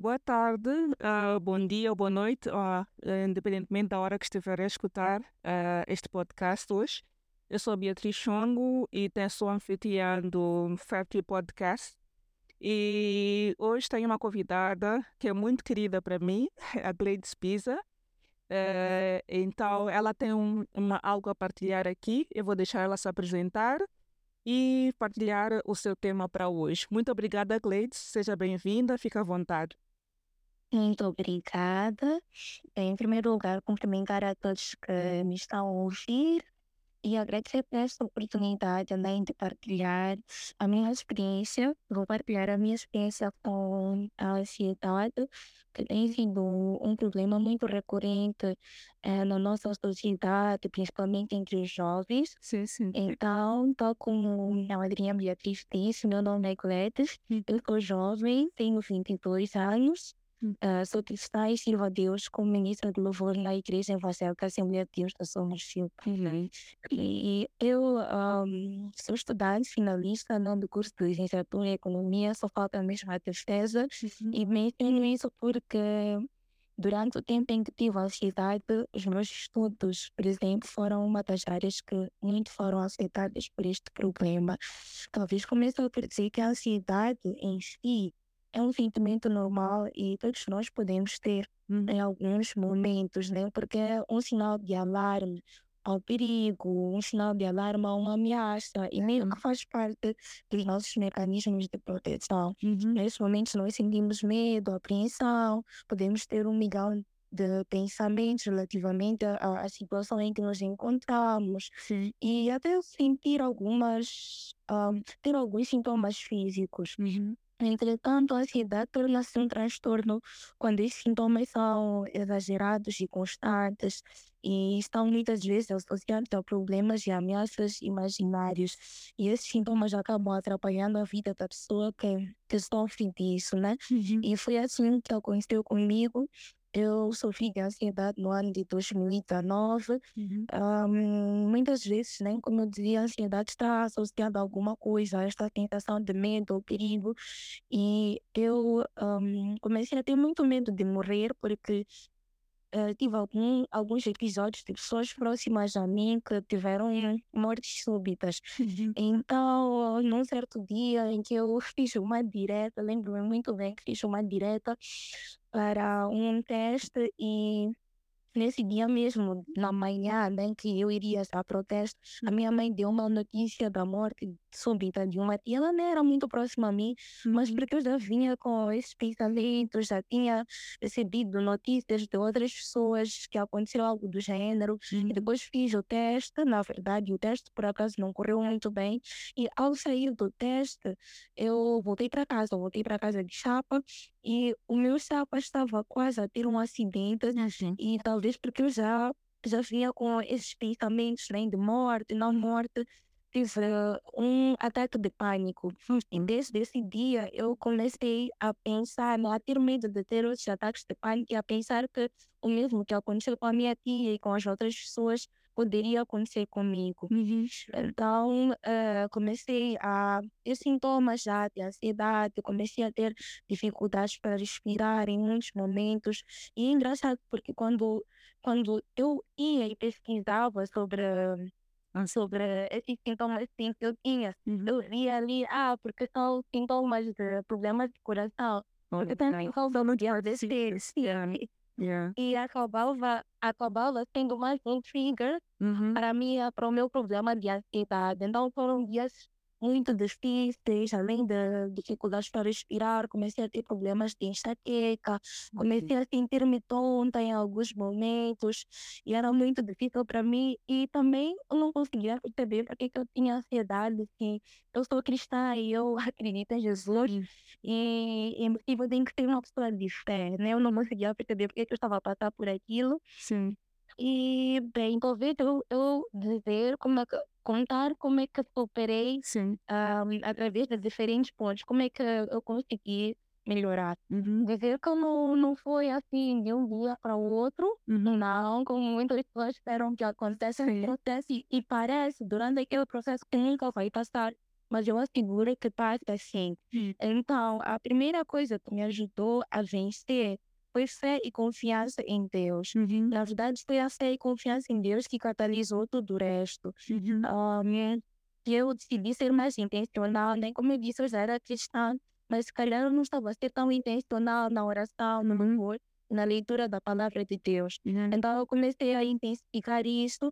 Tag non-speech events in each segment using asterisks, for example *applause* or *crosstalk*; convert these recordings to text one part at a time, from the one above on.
Boa tarde, uh, bom dia ou boa noite, uh, independentemente da hora que estiver a escutar uh, este podcast hoje. Eu sou Beatriz Chongo e sou anfitriã do Factory Podcast. E hoje tenho uma convidada que é muito querida para mim, *laughs* a Gleides Pisa. então, ela tem um, uma, algo a partilhar aqui. Eu vou deixar ela se apresentar e partilhar o seu tema para hoje. Muito obrigada, Gleides. Seja bem-vinda, fica à vontade. Muito obrigada. Em primeiro lugar, cumprimentar a todos que me estão a ouvir e agradecer por esta oportunidade também de partilhar a minha experiência. Vou partilhar a minha experiência com a ansiedade, que tem sido um problema muito recorrente eh, na nossa sociedade, principalmente entre os jovens. Sim, sim. Então, tal como a madrinha Beatriz disse, meu nome é Gledes, eu sou jovem, tenho 22 anos. Uh, sou cristã e sirvo a Deus como ministra de louvor na igreja evangélica Assembleia de Deus da Sul. Uhum. E eu um, sou estudante finalista no do curso de licenciatura em economia, só falta mesmo a defesa. Uhum. E menciono isso porque durante o tempo em que tive ansiedade, os meus estudos, por exemplo, foram uma das áreas que muito foram afetadas por este problema. Talvez comece a dizer que a ansiedade em si é um sentimento normal e todos nós podemos ter Uhum. em alguns momentos, né? Porque é um sinal de alarme ao perigo, um sinal de alarme a uma ameaça e mesmo que faz parte dos nossos mecanismos de proteção. Uhum. Nesses momentos nós sentimos medo, apreensão, podemos ter um milhão de pensamentos relativamente à, à situação em que nos encontramos Sim. e até sentir algumas, ah, ter alguns sintomas físicos. Uhum. Entretanto, a ansiedade torna-se um transtorno quando esses sintomas são exagerados e constantes e estão muitas vezes associados a problemas e ameaças imaginários. E esses sintomas acabam atrapalhando a vida da pessoa que, que sofre disso, né? Uhum. E foi assim que aconteceu comigo. Eu sofri de ansiedade no ano de 2019. Uhum. Um, muitas vezes, né, como eu dizia, a ansiedade está associada a alguma coisa, a esta tentação de medo ou perigo. E eu um, comecei a ter muito medo de morrer, porque uh, tive algum, alguns episódios de pessoas próximas a mim que tiveram mortes súbitas. Uhum. *laughs* Então, num certo dia em que eu *laughs* fiz uma direta, lembro-me muito bem que fiz uma direta para um teste e nesse dia mesmo, na manhã né, que eu iria a protesto, a minha mãe deu uma notícia da morte súbita de uma tia. Ela não era muito próxima a mim, mas Uhum. porque eu já vinha com esses pensamentos, já tinha recebido notícias de outras pessoas que aconteceu algo do gênero. E Uhum. depois fiz o teste, na verdade, o teste por acaso não correu muito bem. E ao sair do teste, eu voltei para casa, voltei para casa de chapa e o meu chapa estava quase a ter um acidente. Uhum. E talvez porque eu já, já vinha com esses pensamentos né, de morte, não morte, tive um ataque de pânico. E desde esse dia eu comecei a pensar, né, a ter medo de ter outros ataques de pânico e a pensar que o mesmo que aconteceu com a minha tia e com as outras pessoas poderia acontecer comigo. Uhum. Então, eh, comecei a ter sintomas já de ansiedade, comecei a ter dificuldades para respirar em muitos momentos. E é engraçado porque quando, quando eu ia e pesquisava sobre, sobre esses sintomas assim, que eu tinha, Uhum. eu via ali, ah, porque são sintomas de problemas de coração. Porque tem causa no dia desse e acabava, acabava sendo mais um trigger Uhum. para mim, para o meu problema de ansiedade. Então foram dias muito difíceis, além de dificuldades para respirar, comecei a ter problemas de enxaqueca, comecei a sentir-me tonta em alguns momentos e era muito difícil para mim e também eu não conseguia perceber porque que eu tinha ansiedade, assim, eu sou cristã e eu *laughs* acredito em Jesus Uhum. e, e eu tenho que ser uma pessoa de fé, né? Eu não conseguia perceber porque que eu estava a passar por aquilo Sim. E, bem, talvez eu, eu dizer como é que, contar como é que superei Sim. ah, através de diferentes pontos, como é que eu consegui melhorar. Uhum. Dizer que não, não foi assim de um dia para o outro, Uhum. não, como muitas pessoas esperam que aconteça, acontece e parece durante aquele processo que nunca vai passar. mas eu asseguro que passa sim. Hum. Então, a primeira coisa que me ajudou a vencer foi fé e confiança em Deus. Uhum. Na verdade, foi a fé e confiança em Deus que catalisou tudo o resto. Uhum. Um, eu decidi ser mais intencional, nem como eu disse, eu já era cristã, mas se calhar eu não estava a ser tão intencional na oração, no louvor, na leitura da palavra de Deus. Uhum. Então eu comecei a intensificar isso,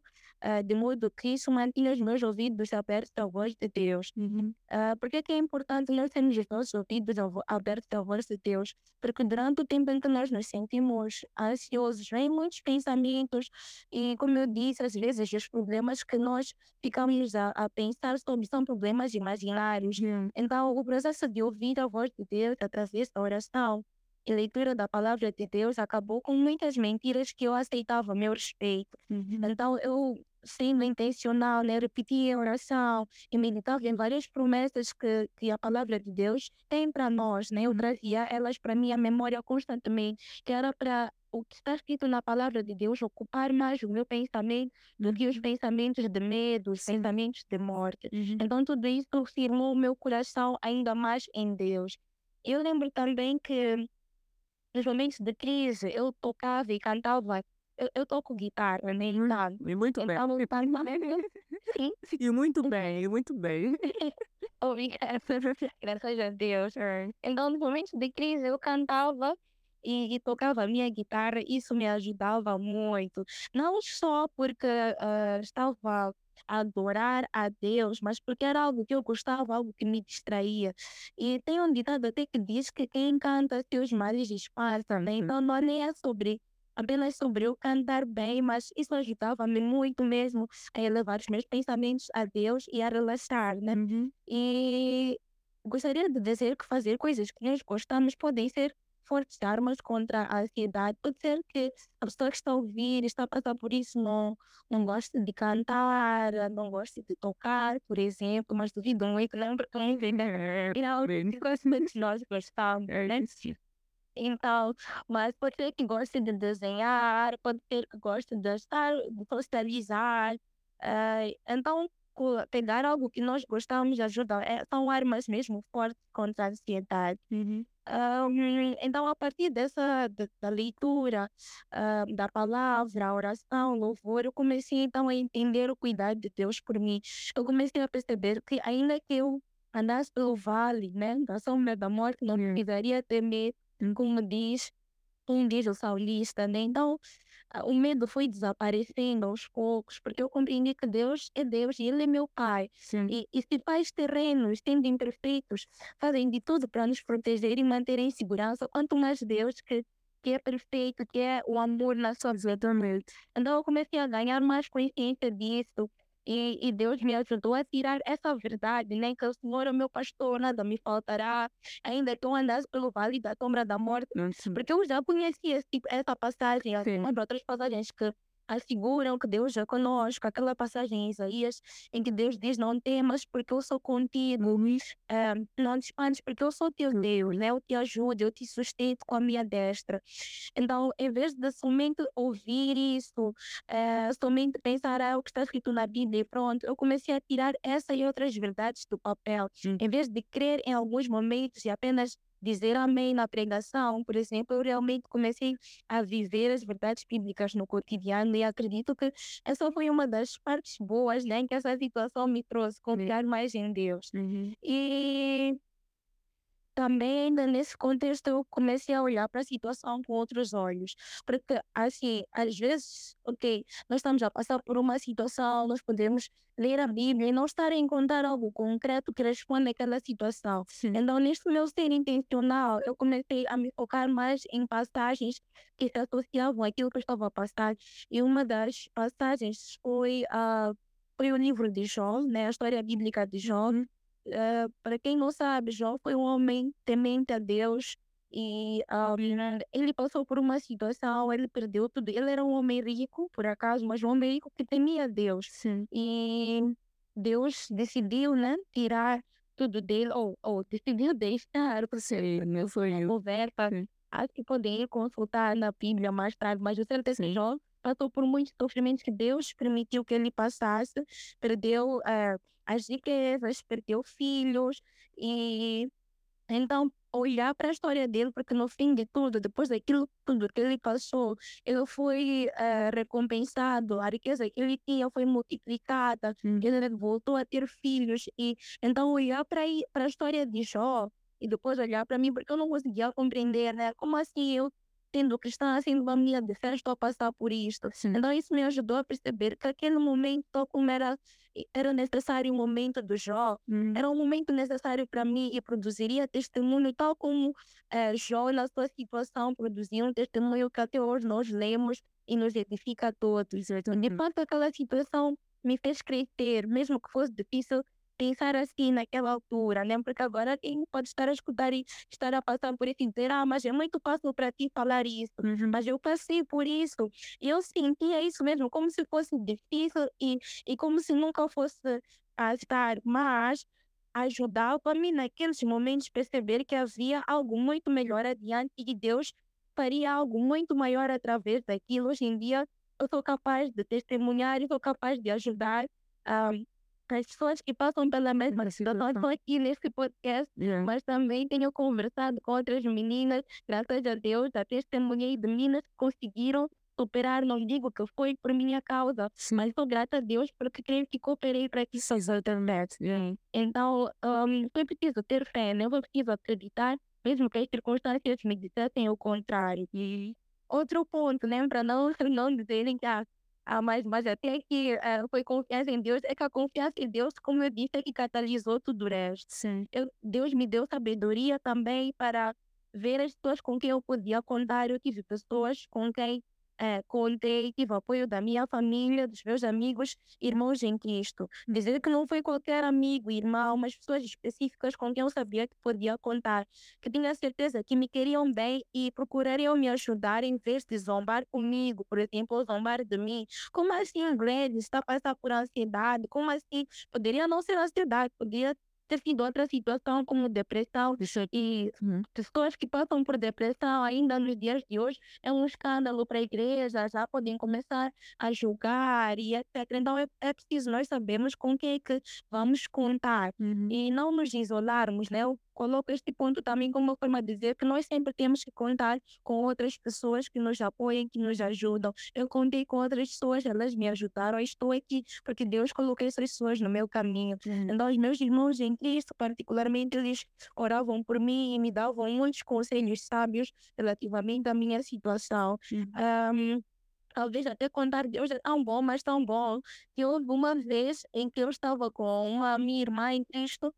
uh, de modo que isso mantinha os meus ouvidos abertos à voz de Deus. Uhum. Uh, por que é importante nós termos os nossos ouvidos abertos à voz de Deus? Porque durante o tempo em que nós nos sentimos ansiosos, vem muitos pensamentos e, como eu disse, às vezes os problemas que nós ficamos a, a pensar sobre são problemas imaginários. Yeah. Então, o processo de ouvir a voz de Deus através da oração e leitura da palavra de Deus acabou com muitas mentiras que eu aceitava a meu respeito. Uhum. Então, eu, sendo intencional, né, repetia a oração e meditava em várias promessas que, que a palavra de Deus tem para nós. Né? Eu trazia elas para minha memória constantemente, que era para o que está escrito na palavra de Deus ocupar mais o meu pensamento do que os pensamentos de medo, os pensamentos de morte. Uhum. Então, tudo isso firmou o meu coração ainda mais em Deus. Eu lembro também que nos momentos de crise eu tocava e cantava. Eu, eu toco guitarra, né? Sabe? E muito bem. Então, *laughs* Sim, E muito bem, e muito bem. *laughs* obrigada. *laughs* Graças a Deus. Então, nos momentos de crise eu cantava e, e tocava a minha guitarra. Isso me ajudava muito. Não só porque ah, estava a adorar a Deus, mas porque era algo que eu gostava, algo que me distraía. E tem um ditado até que diz que quem canta seus males disfarça, né? Então não é sobre apenas sobre eu cantar bem, mas isso ajudava-me muito mesmo a elevar os meus pensamentos a Deus e a relaxar, né? Uhum. E gostaria de dizer que fazer coisas que nós gostamos podem ser fortes armas contra a ansiedade. Pode ser que a pessoa que está a ouvir, está a passar por isso, não, não goste de cantar, não goste de tocar, por exemplo, mas duvido muito, não, porque não vem todos *laughs* nós gostamos, É né? Então, mas pode ser que goste de desenhar, pode ser que goste de estar, de socializar. eh, então, pegar algo que nós gostamos ajuda. É, são armas mesmo fortes contra a ansiedade. Uhum. Ahm, então, a partir dessa da, da leitura ah, da palavra, a oração, o louvor, eu comecei então a entender o cuidado de Deus por mim. Eu comecei a perceber que ainda que eu andasse pelo vale, né, da sombra da morte, não Yeah. precisaria temer, como diz, como diz o salmista, né? Então, o medo foi desaparecendo aos poucos, porque eu compreendi que Deus é Deus e Ele é meu Pai. Sim. E, e se pais terrenos, sendo imperfeitos, fazem de tudo para nos proteger e manter em segurança, quanto mais Deus que, que é perfeito, que é o amor na sua vida. Então eu comecei a ganhar mais consciência disso. E, e Deus me ajudou a tirar essa verdade, né? Que o Senhor é meu pastor, nada me faltará. Ainda eu andasse pelo vale da sombra da morte, porque eu já conhecia esse essa passagem, Sim. algumas outras passagens que asseguram que Deus é conosco, aquela passagem em Isaías em que Deus diz: Não temas, porque eu sou contigo, eh, não te espantes, porque eu sou teu Deus, né? eu te ajudo, eu te sustento com a minha destra. Então, em vez de somente ouvir isso, eh, somente pensar ah, o que está escrito na Bíblia e pronto, eu comecei a tirar essa e outras verdades do papel. Sim. Em vez de crer em alguns momentos e apenas dizer amém na pregação, por exemplo, eu realmente comecei a viver as verdades bíblicas no cotidiano e acredito que essa foi uma das partes boas né, que essa situação me trouxe, confiar mais em Deus. Uhum. E também ainda nesse contexto eu comecei a olhar para a situação com outros olhos, porque assim, às vezes, ok, nós estamos a passar por uma situação, nós podemos ler a Bíblia e não estar a encontrar algo concreto que responda àquela situação. Sim. Então, neste meu ser intencional, eu comecei a me focar mais em passagens que se associavam àquilo que eu estava a passar. E uma das passagens foi, ah, foi o livro de Jó, né? a história bíblica de Jó. Eh, para quem não sabe, Jó foi um homem temente a Deus e ah, ele passou por uma situação, ele perdeu tudo. Ele era um homem rico, por acaso, mas um homem rico que temia a Deus. Sim. E Deus decidiu, né, tirar tudo dele, ou, ou decidiu *laughs* deixar, Sim, meu sonho. conversa, Sim. acho que podem ir consultar na Bíblia mais tarde, mas o certo é que. Jó passou por muitos sofrimentos que Deus permitiu que ele passasse, perdeu eh, as riquezas, perdeu filhos e então olhar para a história dele, porque no fim de tudo, depois daquilo tudo que ele passou, ele foi uh, recompensado, a riqueza que ele tinha foi multiplicada, hum. ele voltou a ter filhos e então olhar para para a história de Jó e depois olhar para mim porque eu não conseguia compreender, né? Como assim eu sendo cristã, sendo uma menina de fé, estou a passar por isto. Sim. Então isso me ajudou a perceber que aquele momento, como era, era necessário o momento do Jó, uhum. era um momento necessário para mim e produziria testemunho, tal como é, Jó, na sua situação, produzia um testemunho que até hoje nós lemos e nos edifica a todos. Então, de fato, aquela situação me fez crescer, mesmo que fosse difícil, pensar assim naquela altura, né? Porque agora quem pode estar a escutar e estar a passar por isso e dizer, ah, mas é muito fácil para ti falar isso. Uhum. Mas eu passei por isso. E eu sentia isso mesmo, como se fosse difícil e, e como se nunca fosse a estar. Mas ajudava-me naqueles momentos perceber que havia algo muito melhor adiante e que Deus faria algo muito maior através daquilo. Hoje em dia eu sou capaz de testemunhar e sou capaz de ajudar. Um, as pessoas que passam pela mesma situação aqui nesse podcast, yeah. mas também tenho conversado com outras meninas, graças a Deus, já testemunhei de meninas que conseguiram superar, não digo que foi por minha causa, Sim. mas sou grata a Deus porque creio que cooperei para que isso exatamente. Yeah. Então, um, foi preciso ter fé, né? Foi preciso acreditar, mesmo que as circunstâncias me dissessem o contrário. E outro ponto, né? Para não, *laughs* não dizerem que ah, ah, mas, mas até que uh, foi confiança em Deus, é que a confiança em Deus, como eu disse, é que catalisou tudo o resto. Sim. Eu, Deus me deu sabedoria também para ver as pessoas com quem eu podia contar. Eu tive pessoas com quem é, contei, tive apoio da minha família, dos meus amigos, irmãos em Cristo. Dizer que não foi qualquer amigo, irmão, mas pessoas específicas com quem eu sabia que podia contar, que tinha certeza que me queriam bem e procurariam me ajudar em vez de zombar comigo, por exemplo, ou zombar de mim. Como assim, Glenn, está passando por ansiedade? Como assim? Poderia não ser ansiedade, poderia sido outra situação como depressão e uhum. pessoas que passam por depressão ainda nos dias de hoje é um escândalo para a igreja, já podem começar a julgar e etc. Então é, é preciso nós sabermos com quem é que vamos contar uhum. e não nos isolarmos, né? Coloco este ponto também como uma forma de dizer que nós sempre temos que contar com outras pessoas que nos apoiem, que nos ajudam. Eu contei com outras pessoas, elas me ajudaram. Estou aqui porque Deus colocou essas pessoas no meu caminho. Uhum. Então, os meus irmãos em Cristo, particularmente, eles oravam por mim e me davam muitos conselhos sábios relativamente à minha situação. Uhum. Um, talvez até contar Deus é tão bom, mas tão bom, que houve uma vez em que eu estava com uma minha irmã em Cristo,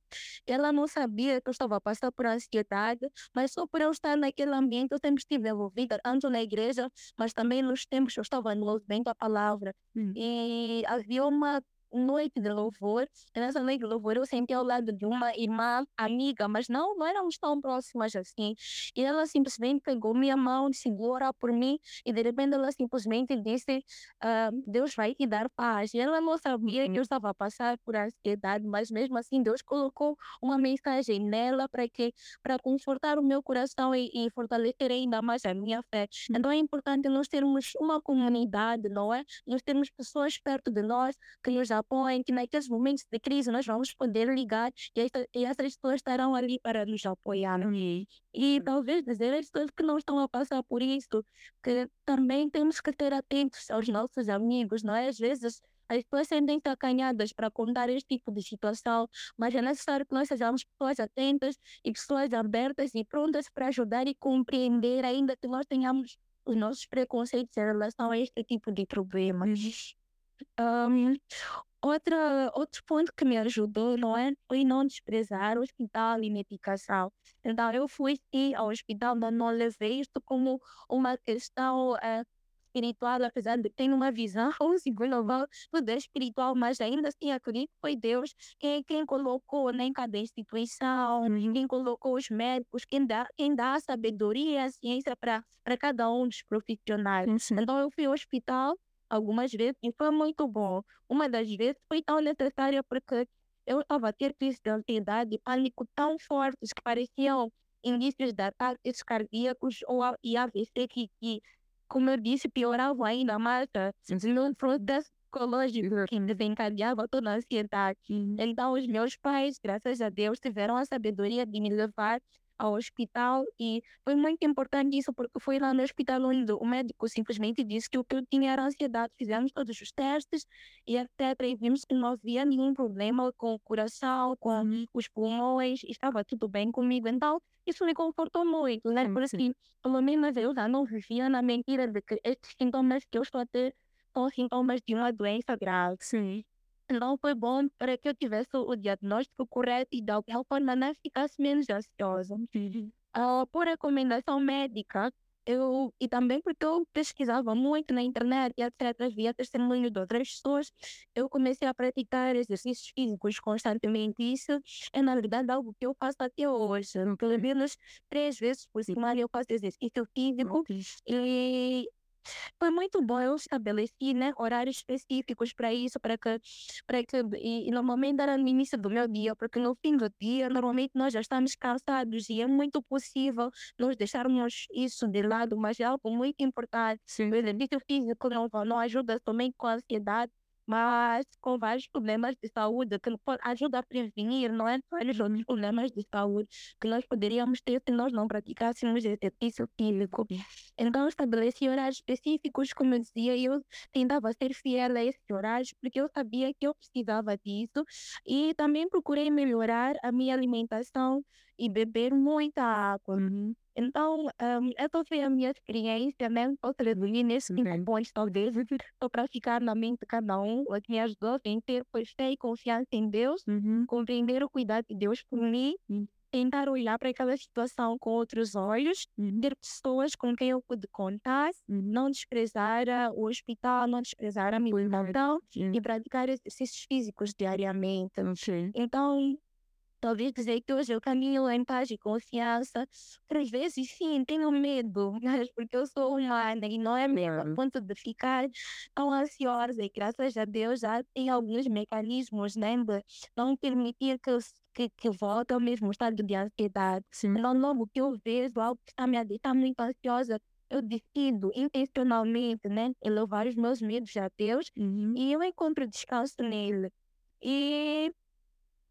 ela não sabia que eu estava a passar por ansiedade, mas só por eu estar naquele ambiente, eu sempre estive envolvida, tanto na igreja, mas também nos tempos que eu estava no movimento a palavra. Hum. E havia uma noite de louvor. Nessa noite de louvor eu senti ao lado de uma irmã amiga, mas não, não éramos tão próximas assim. E ela simplesmente pegou minha mão, orar por mim e de repente ela simplesmente disse: uh, Deus vai te dar paz. E ela não sabia que eu estava a passar por ansiedade, mas mesmo assim Deus colocou uma mensagem nela para que para confortar o meu coração e, e fortalecer ainda mais a minha fé. Então é importante nós termos uma comunidade, não é? Nós termos pessoas perto de nós que nos apoiem, que naqueles momentos de crise nós vamos poder ligar e, esta, e essas pessoas estarão ali para nos apoiar. E, e talvez dizer às pessoas que não estão a passar por isso, que também temos que ter atentos aos nossos amigos, não é? Às vezes as pessoas sentem-se acanhadas para contar este tipo de situação, mas é necessário que nós sejamos pessoas atentas e pessoas abertas e prontas para ajudar e compreender, ainda que nós tenhamos os nossos preconceitos em relação a este tipo de problemas. Um, Outra, outro ponto que me ajudou, não é? Foi não desprezar o hospital e medicação. Então, eu fui sim ao hospital, mas não levei isto como uma questão uh, espiritual, apesar de ter uma visão *laughs* segundo tudo é espiritual, mas ainda assim acredito que foi Deus quem, quem colocou né, em cada instituição, quem colocou os médicos, quem dá, quem dá a sabedoria e a ciência para cada um dos profissionais. Sim. Então, eu fui ao hospital algumas vezes e foi muito bom. Uma das vezes foi tão necessária porque eu estava a ter crises de ansiedade e pânico tão fortes que pareciam indícios de ataques cardíacos ou e AVC que, que, como eu disse, pioravam ainda mais. No psicológico que desencadeava toda a ansiedade. Então, os meus pais, graças a Deus, tiveram a sabedoria de me levar ao hospital e foi muito importante isso porque foi lá no hospital onde o médico simplesmente disse que o que eu tinha era ansiedade. Fizemos todos os testes e etc. E vimos que não havia nenhum problema com o coração, com uhum. os pulmões, estava tudo bem comigo. Então, isso me confortou muito, né? Porque assim, pelo menos eu já não vivia na mentira de que estes sintomas que eu estou a ter são sintomas de uma doença grave. Sim não foi bom para que eu tivesse o diagnóstico correto e de alguma forma não ficasse menos ansiosa. Uh, *laughs* por recomendação médica, eu, e também porque eu pesquisava muito na internet e etc, via testemunho de outras pessoas, eu comecei a praticar exercícios físicos constantemente. Isso é, na verdade, algo que eu faço até hoje. Pelo menos três vezes por semana eu faço exercício físico. E foi muito bom, eu estabeleci, né, horários específicos para isso, para que, para que e, e normalmente era no início do meu dia, porque no fim do dia, normalmente nós já estamos cansados e é muito possível nós deixarmos isso de lado, mas é algo muito importante. Sim. O exercício físico não, não ajuda somente com a ansiedade, mas com vários problemas de saúde que ajuda a prevenir, não é? Vários outros problemas de saúde que nós poderíamos ter se nós não praticássemos exercício físico. Então, estabeleci horários específicos, como eu dizia, e eu tentava ser fiel a esses horários, porque eu sabia que eu precisava disso, e também procurei melhorar a minha alimentação e beber muita água. Uhum. Então, um, essa foi a minha experiência, né? Posso resumir nesses pontos, talvez, só para ficar na mente de cada um. O que me ajudou em ter pois, fé e confiança em Deus, uhum. compreender o cuidado de Deus por mim, uhum. tentar olhar para aquela situação com outros olhos, uhum. ter pessoas com quem eu pude contar, uhum. não desprezar o hospital, não desprezar a minha alimentação e praticar exercícios físicos diariamente. Então, Talvez dizer que hoje eu caminho em paz e confiança. Às vezes, sim, tenho medo, *laughs* mas porque eu sou humana e não é mesmo a ponto de ficar tão ansiosa. E graças a Deus já tem alguns mecanismos né, de não permitir que, que, que volte ao mesmo estado de ansiedade. Sim. Então, logo que eu vejo algo que está me deixar muito ansiosa, eu decido intencionalmente né, elevar os meus medos a Deus uhum. e eu encontro descanso nele. E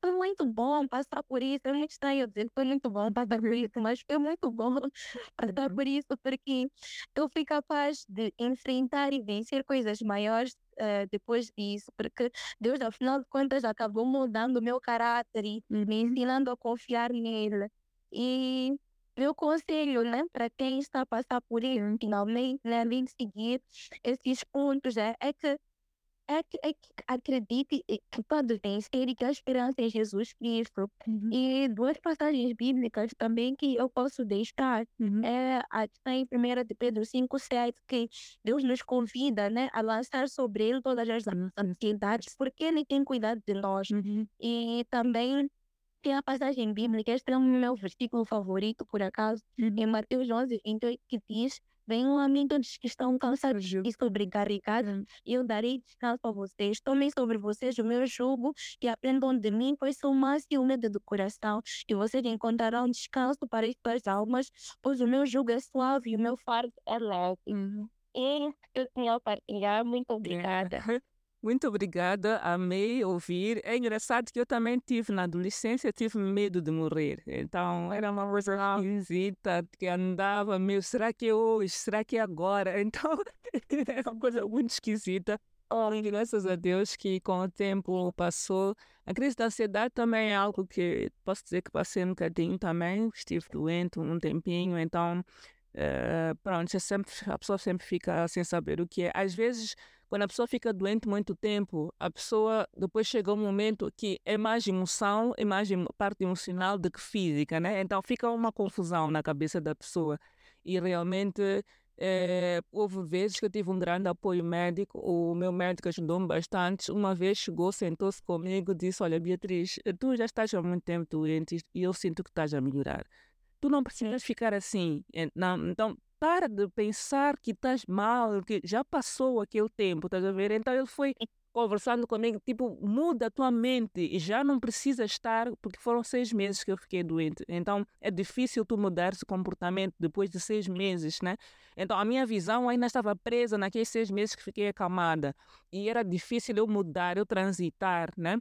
foi muito bom passar por isso. É muito estranho dizer que foi muito bom passar por isso, mas foi muito bom *laughs* passar por isso porque eu fui capaz de enfrentar e vencer coisas maiores uh, depois disso, porque Deus, ao final de contas, acabou mudando o meu caráter e me ensinando a confiar nele. E meu conselho, né, para quem está a passar por isso, finalmente, né, de seguir esses pontos, é, é que acredite que pode vencer e que a esperança em Jesus Cristo. Uhum. E duas passagens bíblicas também que eu posso deixar. Uhum. É a em 1 de Pedro 5, 7, que Deus nos convida né, a lançar sobre ele todas as ansiedades, porque ele tem cuidado de nós. Uhum. E também tem a passagem bíblica, este é o meu versículo favorito, por acaso, uhum. em Mateus 11, 28, que diz Venham a mim todos que estão cansados e sobrecarregados, e eu darei descanso a vocês. Tomem sobre vocês o meu jugo e aprendam de mim, pois sou mais e humilde do coração, e vocês encontrarão descanso para as suas almas, pois o meu jugo é suave e o meu fardo é leve. Uhum. E eu tinha a partilhar. Muito obrigada. *laughs* Muito obrigada, amei ouvir. É engraçado que eu também tive na adolescência, tive medo de morrer. Então era uma coisa esquisita que andava meio, será que é hoje? Será que é agora? *laughs* Então era uma coisa muito esquisita. Oh, graças a Deus que com o tempo passou. A crise da ansiedade também é algo que posso dizer que passei um bocadinho também. Estive doente um tempinho, então uh, pronto, sempre, a pessoa sempre fica sem saber o que é. Às vezes quando a pessoa fica doente muito tempo, a pessoa depois chega um momento que é mais emoção, é mais parte emocional do que física, né? Então fica uma confusão na cabeça da pessoa. E realmente é, houve vezes que eu tive um grande apoio médico, o meu médico ajudou-me bastante. Uma vez chegou, sentou-se comigo e disse: Olha, Beatriz, tu já estás há muito tempo doente e eu sinto que estás a melhorar. Tu não precisas ficar assim. Então, para de pensar que estás mal, que já passou aquele tempo, estás a ver? Então ele foi conversando comigo, tipo, muda a tua mente e já não precisa estar, porque foram seis meses que eu fiquei doente. Então é difícil tu mudar esse comportamento depois de seis meses, né? Então a minha visão ainda estava presa naqueles seis meses que fiquei acamada e era difícil eu mudar, eu transitar, né?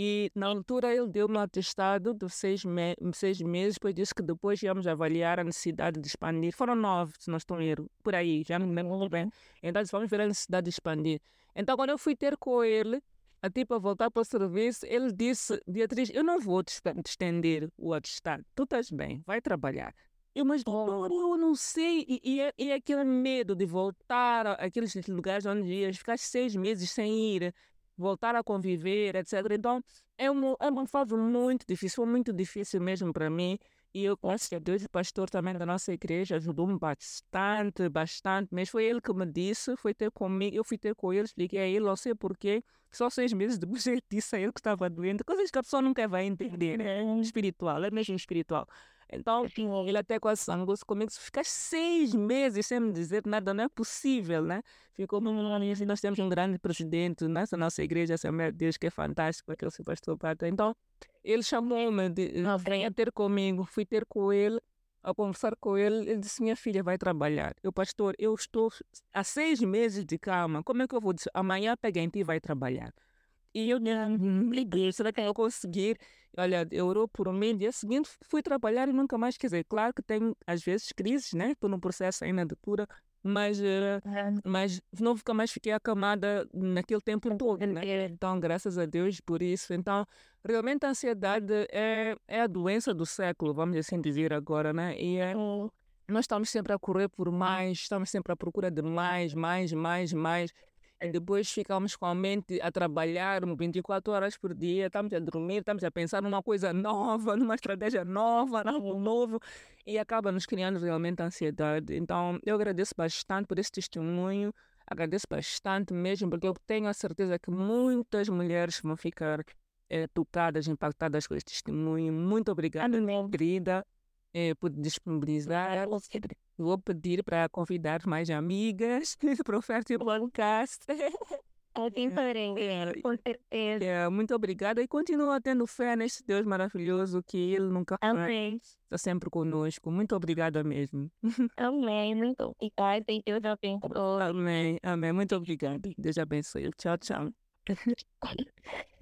E na altura ele deu-me um atestado de seis, me seis meses, depois disse que depois íamos avaliar a necessidade de expandir. Foram nove, se não estou erro, por aí, já não me lembro bem. Então vamos ver a necessidade de expandir. Então quando eu fui ter com ele, a tipo a voltar para o serviço, ele disse, Beatriz, eu não vou te estender o atestado, tu estás bem, vai trabalhar. Eu, mas eu não sei. E, e, é, e é aquele medo de voltar àqueles lugares onde ias, ficar seis meses sem ir, voltar a conviver, etc. Então, é uma, é uma fase muito difícil, foi muito difícil mesmo para mim. E eu, graças a Deus, o pastor também da nossa igreja ajudou-me bastante, bastante. Mas foi ele que me disse, foi ter comigo, eu fui ter com ele, expliquei a ele, não sei porquê. Só seis meses depois ele disse a ele que estava doente. Coisas que a pessoa nunca vai entender, né? é espiritual, é mesmo espiritual. Então, ele até quase sangou-se comigo. Se ficar seis meses sem me dizer nada, não é possível, né? Ficou, assim, nós temos um grande presidente nessa nossa igreja, Assembleia de Deus, que é fantástico, aquele seu pastor Pata. Então, ele chamou-me, venha ter comigo, fui ter com ele, a conversar com ele, ele disse, minha filha vai trabalhar. Eu, pastor, eu estou há seis meses de cama, como é que eu vou dizer? Amanhã pega em ti e vai trabalhar. E eu me liguei, será que eu conseguir? Olha, orou por mim, dia seguinte fui trabalhar e nunca mais, quer dizer, claro que tem às vezes crises, né? Estou num processo ainda de cura, mas, uh, mas nunca mais fiquei acamada naquele tempo todo, né? Então, graças a Deus por isso. Então, realmente a ansiedade é, é a doença do século, vamos assim dizer agora, né? E é, nós estamos sempre a correr por mais, estamos sempre à procura de mais, mais, mais, mais. E depois ficamos com a mente a trabalhar 24 horas por dia, estamos a dormir, estamos a pensar numa coisa nova, *laughs* numa estratégia nova, algo novo, e acaba nos criando realmente ansiedade. Então, eu agradeço bastante por esse testemunho, agradeço bastante mesmo, porque eu tenho a certeza que muitas mulheres vão ficar é, tocadas, impactadas com esse testemunho. Muito obrigada, minha querida é, por disponibilizar. *laughs* Vou pedir para convidar mais amigas para o Fértil Podcast. Assim com certeza. É, muito obrigada e continua tendo fé nesse Deus maravilhoso que Ele nunca Amém. Está sempre conosco. Muito obrigada mesmo. *laughs* Amém. Muito obrigada e Deus abençoe. Amém. Amém. Muito obrigada. Deus abençoe. Tchau, tchau. *laughs*